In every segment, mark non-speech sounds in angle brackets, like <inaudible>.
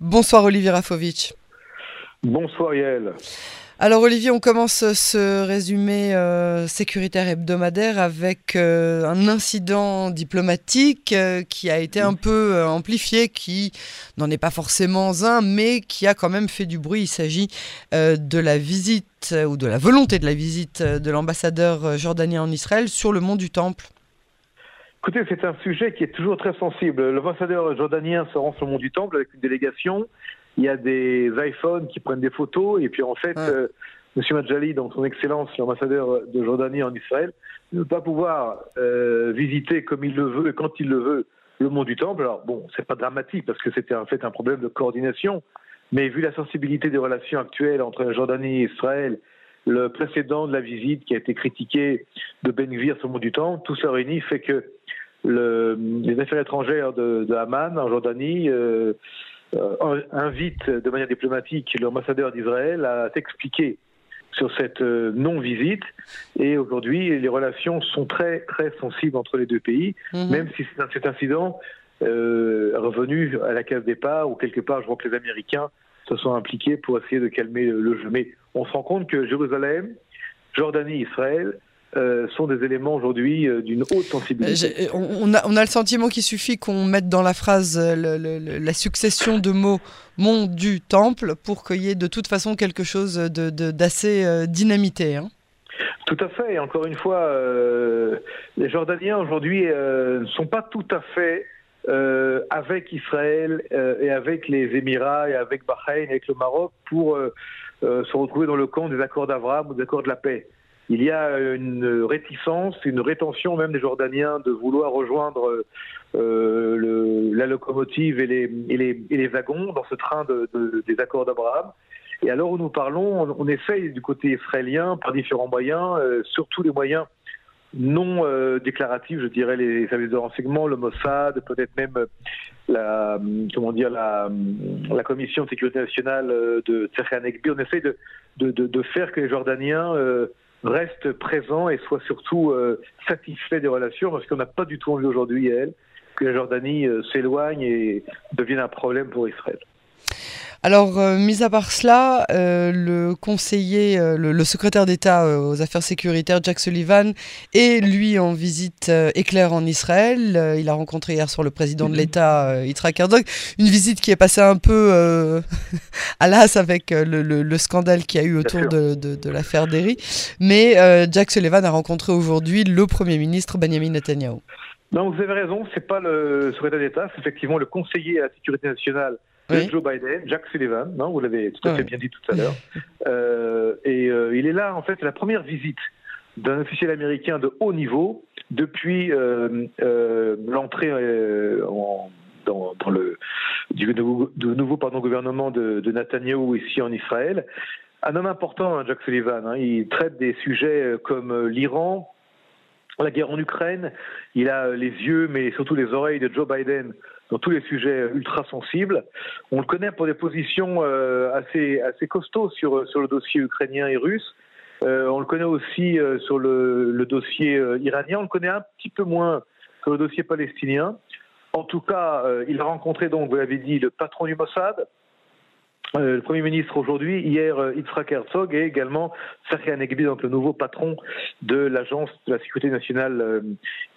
Bonsoir Olivier Rafovitch. Bonsoir Yael. Alors Olivier, on commence ce résumé euh, sécuritaire hebdomadaire avec euh, un incident diplomatique euh, qui a été un peu amplifié, qui n'en est pas forcément un, mais qui a quand même fait du bruit. Il s'agit de la visite ou de la volonté de la visite de l'ambassadeur jordanien en Israël sur le mont du Temple. Écoutez, c'est un sujet qui est toujours très sensible. L'ambassadeur jordanien se rend sur le mont du Temple avec une délégation il y a des iPhones qui prennent des photos, et puis en fait, euh, Monsieur Majali, dans son excellence, l'ambassadeur de Jordanie en Israël, ne peut pas pouvoir euh, visiter comme il le veut et quand il le veut le mont du Temple. Alors bon, c'est pas dramatique parce que c'était en fait un problème de coordination, mais vu la sensibilité des relations actuelles entre la Jordanie et Israël, le précédent de la visite qui a été critiqué de Ben Gvir sur le mont du Temple, tout ça réuni fait que le, les affaires étrangères de, de Amman en Jordanie euh, euh, invite de manière diplomatique l'ambassadeur d'Israël à s'expliquer sur cette euh, non-visite. Et aujourd'hui, les relations sont très, très sensibles entre les deux pays, mhm. même si cet incident euh, est revenu à la case départ, ou quelque part, je vois que les Américains se sont impliqués pour essayer de calmer le jeu. Mais on se rend compte que Jérusalem, Jordanie, Israël, euh, sont des éléments aujourd'hui euh, d'une haute sensibilité. Euh, on, a, on, a, le sentiment qu'il suffit qu'on mette dans la phrase la succession de mots mont du temple pour qu'il y ait de toute façon quelque chose d'assez de, dynamité. Hein. Tout à fait. Et encore une fois, les Jordaniens aujourd'hui ne sont pas tout à fait avec Israël et avec les Émirats et avec Bahreïn et avec le Maroc pour se retrouver dans le camp des accords d'Abraham ou des accords de la paix il y a une réticence, une rétention même des Jordaniens de vouloir rejoindre euh, la locomotive et les, et, wagons dans ce train de, de, des accords d'Abraham. Et alors où nous parlons, on, essaye du côté israélien, par différents moyens, euh, surtout les moyens non euh, je dirais les services de renseignement, le Mossad, peut-être même la, comment dire, la, la commission de sécurité nationale euh, de On essaye de, faire que les Jordaniens euh, reste présent et soit surtout euh, satisfait des relations, parce qu'on n'a pas du tout envie aujourd'hui, elle, que la Jordanie euh, s'éloigne et devienne un problème pour Israël. Alors, euh, mis à part cela, euh, le conseiller, euh, le, secrétaire d'État aux affaires sécuritaires, Jack Sullivan, est lui en visite éclair en Israël. il a rencontré hier soir le président de mhm. l'État, Yitzhak Herzog. Une visite qui est passée un peu <laughs> à l'as avec le, scandale qu'il y a eu autour de, de, l'affaire Derry. Mais Jack Sullivan a rencontré aujourd'hui le Premier ministre Benjamin Netanyahu. Non, vous avez raison, c'est pas le secrétaire d'État, c'est effectivement le conseiller à la sécurité nationale Joe Biden, Jack Sullivan, non, vous l'avez tout à fait bien dit tout à l'heure. <laughs> Euh, et euh, il est là, en fait, la première visite d'un officiel américain de haut niveau depuis euh, l'entrée dans, dans, le du, nouveau pardon, gouvernement de, de Netanyahou ici en Israël. Un homme important, hein, Jack Sullivan. Hein, il traite des sujets comme l'Iran, la guerre en Ukraine. Il a les yeux, mais surtout les oreilles de Joe Biden dans tous les sujets ultra sensibles. On le connaît pour des positions euh, assez, assez costauds sur, sur le dossier ukrainien et russe. Euh, on le connaît aussi euh, sur le, le dossier iranien. On le connaît un petit peu moins sur le dossier palestinien. En tout cas, il a rencontré donc, vous l'avez dit, le patron du Mossad, le Premier ministre aujourd'hui, hier Yitzhak Herzog et également Sergei Anegbi, donc le nouveau patron de l'agence de la sécurité nationale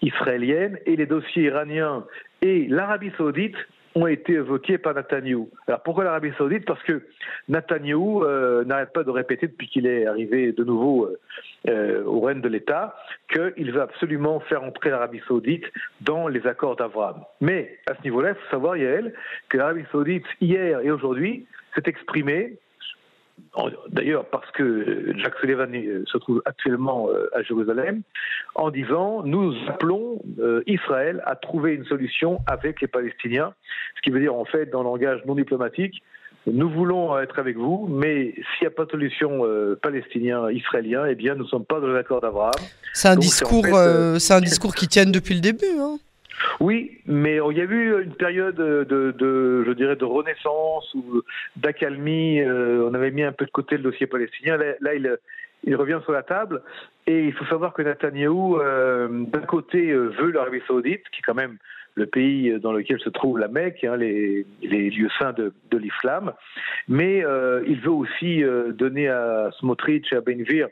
israélienne. Et les dossiers iraniens et l'Arabie saoudite ont été évoqués par Netanyahou. Alors pourquoi l'Arabie saoudite? Parce que Netanyahou euh, n'arrête pas de répéter depuis qu'il est arrivé de nouveau euh, euh, au règne de l'État qu'il veut absolument faire entrer l'Arabie saoudite dans les accords d'Abraham. Mais à ce niveau-là, il faut savoir, Yael, que l'Arabie saoudite, hier et aujourd'hui, s'est exprimée d'ailleurs parce que Jacques Sullivan euh, se trouve actuellement euh, à Jérusalem, en disant nous appelons euh, Israël à trouver une solution avec les Palestiniens, ce qui veut dire en fait dans le langage non diplomatique, nous voulons être avec vous, mais s'il n'y a pas de solution palestinien-israélien, eh bien nous ne sommes pas dans l'accord d'Abraham. C'est un discours, c'est un discours qui tient depuis le début. Hein oui, mais il y a eu une période de, je dirais, de renaissance ou d'accalmie. Euh, on avait mis un peu de côté le dossier palestinien. Là, il, revient sur la table. Et il faut savoir que Netanyahou, euh, d'un côté, euh, veut l'Arabie Saoudite, qui est quand même le pays dans lequel se trouve la Mecque, hein, les, lieux saints de, l'islam. Mais il veut aussi donner à Smotrich et à Benvir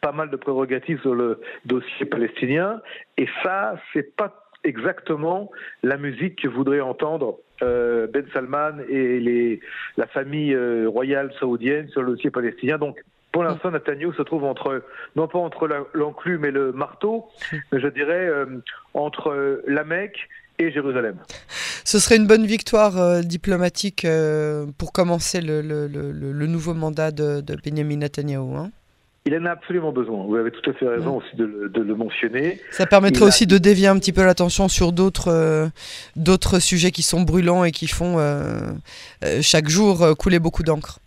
pas mal de prérogatives sur le dossier palestinien. Et ça, c'est pas exactement la musique que voudrait entendre euh, Ben Salman et la famille euh, royale saoudienne sur le dossier palestinien. Donc, pour l'instant, Netanyahu se trouve entre, non pas entre l'enclume et le marteau, mais je dirais euh, entre la Mecque et Jérusalem. Ce serait une bonne victoire diplomatique pour commencer le, nouveau mandat de, de Benjamin Netanyahu. Hein il en a absolument besoin. Vous avez tout à fait raison aussi de le, mentionner. Ça permettrait aussi de dévier un petit peu l'attention sur d'autres euh, d'autres sujets qui sont brûlants et qui font euh, euh, chaque jour couler beaucoup d'encre.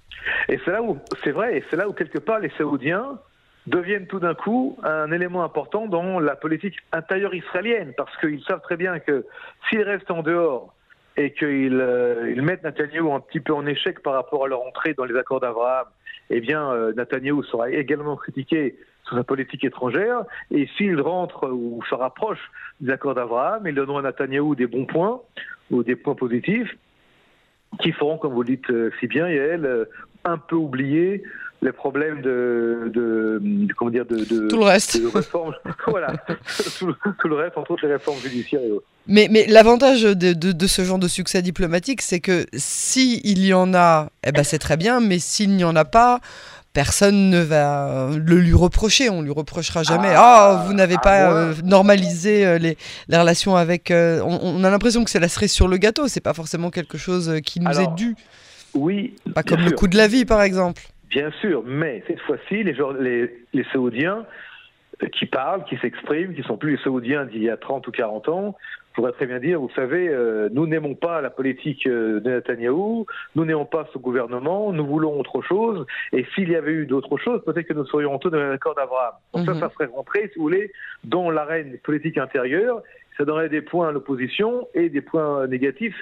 Et c'est là où c'est vrai, et c'est là où quelque part les Saoudiens deviennent tout d'un coup un élément important dans la politique intérieure israélienne, parce qu'ils savent très bien que s'ils restent en dehors et qu'ils ils mettent Netanyahu un petit peu en échec par rapport à leur entrée dans les accords d'Abraham eh bien, euh, Netanyahou sera également critiqué sur sa politique étrangère. Et s'il rentre ou se rapproche des accords d'Abraham, il donnera à Netanyahou des bons points ou des points positifs qui feront, comme vous le dites euh, si bien, Yael, euh, un peu oublier les problèmes de, de, comment dire de, tout le reste réformes, <laughs> voilà <laughs> tout, le reste entre autres les réformes judiciaires et autres. Mais, mais l'avantage de, de, ce genre de succès diplomatique, c'est que si il y en a, eh ben c'est très bien, mais s'il n'y en a pas, personne ne va le lui reprocher. On lui reprochera jamais. Ah, oh, vous n'avez ah, pas euh, normalisé euh, les, les, relations avec. Euh, on, a l'impression que c'est la cerise sur le gâteau. C'est pas forcément quelque chose qui nous est dû. Oui. Pas comme le coût de la vie, par exemple. Bien sûr, mais cette fois-ci, les, les, les Saoudiens qui parlent, qui s'expriment, qui sont plus les Saoudiens d'il y a 30 ou 40 ans, pourrait très bien dire, vous savez, euh, nous n'aimons pas la politique euh, de Netanyahou, nous n'aimons pas ce gouvernement, nous voulons autre chose, et s'il y avait eu d'autres choses, peut-être que nous serions tous dans l'accord d'Abraham. Donc ça, mhm. ça serait rentré, si vous voulez, dans l'arène politique intérieure, ça donnerait des points à l'opposition et des points négatifs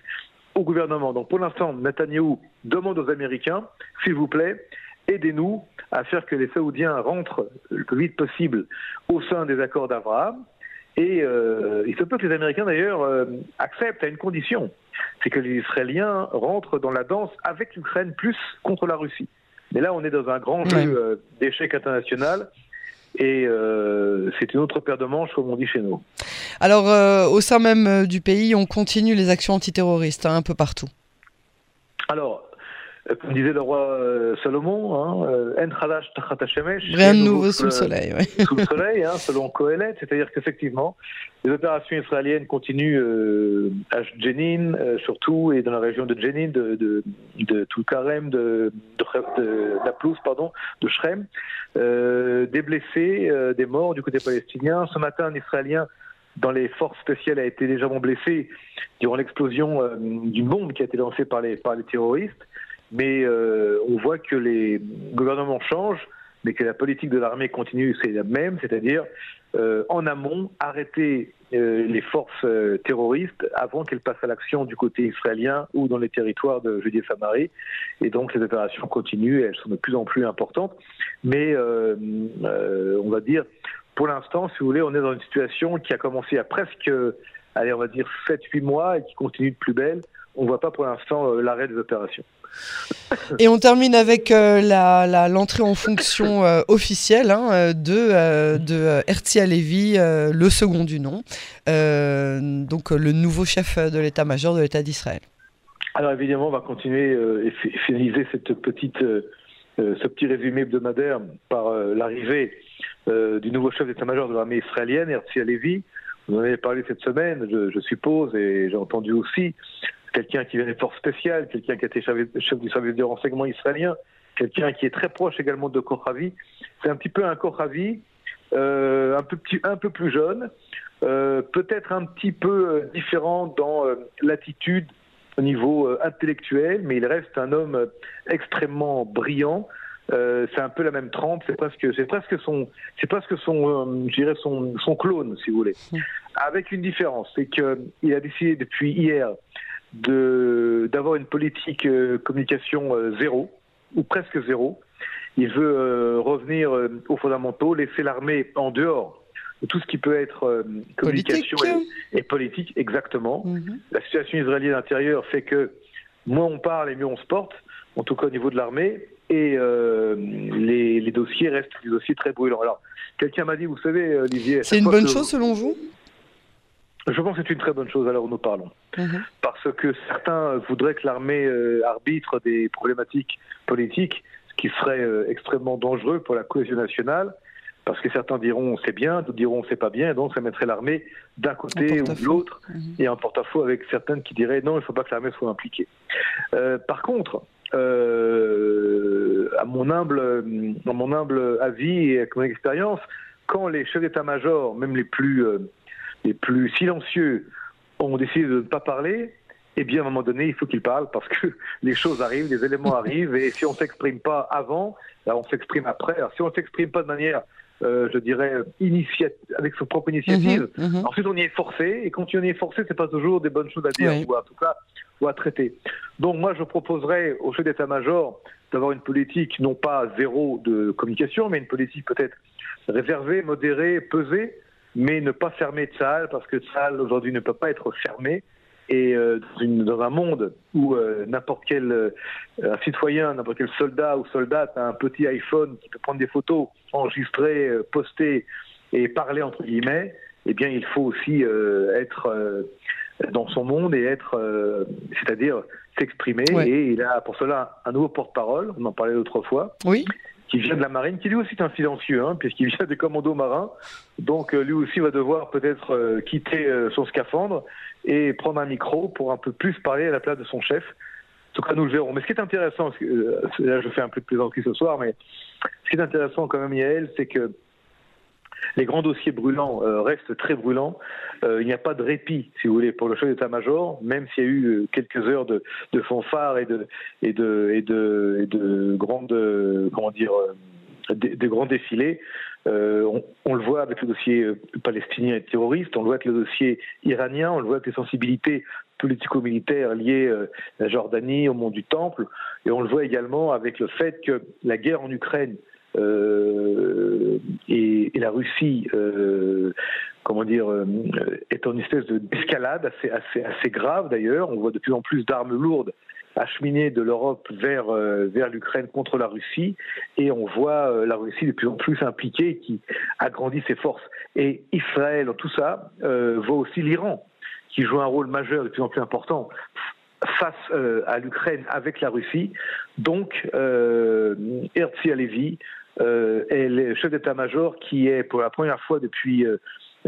au gouvernement. Donc pour l'instant, Netanyahou demande aux Américains, s'il vous plaît, aidez-nous à faire que les Saoudiens rentrent le plus vite possible au sein des accords d'Abraham, et euh, il se peut que les Américains, d'ailleurs, euh, acceptent à une condition, c'est que les Israéliens rentrent dans la danse avec l'Ukraine plus contre la Russie. Mais là, on est dans un grand jeu euh, d'échec international. Et c'est une autre paire de manches, comme on dit chez nous. Alors, au sein même du pays, on continue les actions antiterroristes hein, un peu partout. Alors, euh, comme disait le roi euh, Salomon, hein, euh, rien de nouveau sous le soleil. Sous le soleil, hein, selon Kohelet, c'est-à-dire qu'effectivement, les opérations israéliennes continuent à Jenin, surtout, et dans la région de Jenin, de, de, de Tulkarem, de, de, de pardon, de Shrem. des blessés, des morts du côté palestinien. Ce matin, un Israélien dans les forces spéciales a été légèrement blessé durant l'explosion d'une bombe qui a été lancée par les, par les terroristes mais euh, on voit que les gouvernements changent, mais que la politique de l'armée continue, c'est la même, c'est-à-dire euh, en amont, arrêter euh, les forces terroristes avant qu'elles passent à l'action du côté israélien ou dans les territoires de Judée Samarie. Et donc les opérations continuent, elles sont de plus en plus importantes. Mais on va dire, pour l'instant, si vous voulez, on est dans une situation qui a commencé à presque, allez, on va dire 7-8 mois et qui continue de plus belle. On ne voit pas pour l'instant l'arrêt des opérations. Et on termine avec euh, l'entrée en fonction euh, officielle hein, euh, de, de Herzi Alevi, le second du nom, donc le nouveau chef de l'état-major de l'État d'Israël. Alors évidemment, on va continuer et finaliser cette petite, ce petit résumé hebdomadaire par l'arrivée du nouveau chef d'état-major de l'armée israélienne, Herzi Alevi. Vous en avez parlé cette semaine, je suppose, et j'ai entendu aussi quelqu'un qui vient des forces spéciales, quelqu'un qui a été chef, du service de renseignement israélien, quelqu'un qui est très proche également de Kochavi. C'est un petit peu un Kochavi, euh, un, peu petit, un peu plus jeune, euh, peut-être un petit peu euh, différent dans l'attitude au niveau intellectuel, mais il reste un homme extrêmement brillant. c'est un peu la même trempe, c'est presque, c'est presque son, c'est presque son, dirais son, son clone, si vous voulez. Mmh. Avec une différence, c'est qu'il a décidé depuis hier d'avoir une politique euh, communication euh, zéro, ou presque zéro. Il veut euh, revenir aux fondamentaux, laisser l'armée en dehors de tout ce qui peut être communication Et, politique, exactement. Mhm. La situation israélienne intérieure fait que moins on parle et mieux on se porte, en tout cas au niveau de l'armée, et les, les, dossiers restent des dossiers très brûlants. Alors, quelqu'un m'a dit, vous savez, Olivier... C'est une bonne chose selon vous? Je pense que c'est une très bonne chose à l'heure où nous parlons. Mhm. Parce que certains voudraient que l'armée euh, arbitre des problématiques politiques, ce qui serait euh, extrêmement dangereux pour la cohésion nationale. Parce que certains diront c'est bien, d'autres diront c'est pas bien, donc ça mettrait l'armée d'un côté ou de l'autre, mhm. et en porte-à-faux avec certaines qui diraient non, il ne faut pas que l'armée soit impliquée. Euh, par contre, à, mon humble, à mon humble avis et avec mon expérience, quand les chefs d'état-major, même les plus les plus silencieux ont décidé de ne pas parler, eh bien, à un moment donné, il faut qu'ils parlent parce que <laughs> les choses arrivent, les éléments <laughs> arrivent, et si on ne s'exprime pas avant, ben, on s'exprime après. Alors, si on ne s'exprime pas de manière, euh, je dirais, avec sa propre initiative, mhm, mhm. ensuite on y est forcé, et quand on y est forcé, c'est pas toujours des bonnes choses à dire, ou en tout cas, ou à traiter. Donc, moi, je proposerais au chef d'état-major d'avoir une politique, non pas zéro de communication, mais une politique peut-être réservée, modérée, pesée, mais ne pas fermer Tsahal parce que Tsahal aujourd'hui ne peut pas être fermé. Et euh, dans, un monde où euh, n'importe quel euh, citoyen, n'importe quel soldat ou soldate a un petit iPhone qui peut prendre des photos, enregistrer, poster et parler entre guillemets, eh bien il faut aussi être dans son monde et être, c'est-à-dire s'exprimer. Et il a pour cela un nouveau porte-parole, on en parlait l'autre fois. Oui qui vient de la marine, qui lui aussi est un silencieux, hein, puisqu'il vient des commandos marins. Donc euh, lui aussi va devoir peut-être euh, quitter euh, son scaphandre et prendre un micro pour un peu plus parler à la place de son chef. En tout cas, nous le verrons. Mais ce qui est intéressant, là je fais un peu de plaisanterie ce soir, mais ce qui est intéressant quand même, Yael, c'est que les grands dossiers brûlants euh, restent très brûlants. Euh, il n'y a pas de répit, si vous voulez, pour le chef d'état-major, même s'il y a eu euh, quelques heures de, de fanfare et de, grandes, grands défilés. On, le voit avec le dossier palestinien et terroriste, on le voit avec le dossier iranien, on le voit avec les sensibilités politico-militaires liées à la Jordanie, au mont du Temple, et on le voit également avec le fait que la guerre en Ukraine et, la Russie, euh, comment dire, euh, est en espèce d'escalade assez, grave d'ailleurs. On voit de plus en plus d'armes lourdes acheminer de l'Europe vers, vers l'Ukraine contre la Russie, et on voit la Russie de plus en plus impliquée qui agrandit ses forces. Et Israël, dans tout ça, voit aussi l'Iran, qui joue un rôle majeur de plus en plus important face à l'Ukraine avec la Russie. Donc, euh, Herzl Alevi euh, est le chef d'état-major qui est pour la première fois depuis euh,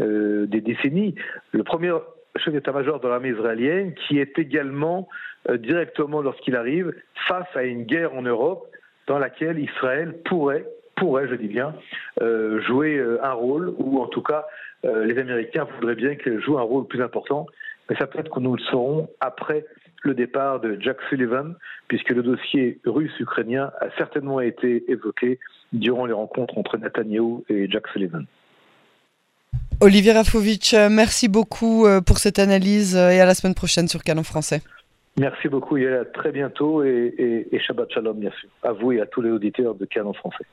euh, des décennies le premier chef d'état-major de l'armée israélienne qui est également directement lorsqu'il arrive face à une guerre en Europe dans laquelle Israël pourrait pourrait, je dis bien, jouer un rôle, ou en tout cas, les Américains voudraient bien qu'elle joue un rôle plus important, mais ça peut-être que nous le saurons après le départ de Jack Sullivan, puisque le dossier russe-ukrainien a certainement été évoqué durant les rencontres entre Netanyahu et Jack Sullivan. Olivier Rafovitch, merci beaucoup euh, pour cette analyse euh, et à la semaine prochaine sur Canon Français. Merci beaucoup et à très bientôt et, et Shabbat Shalom bien sûr, à vous et à tous les auditeurs de Canon Français.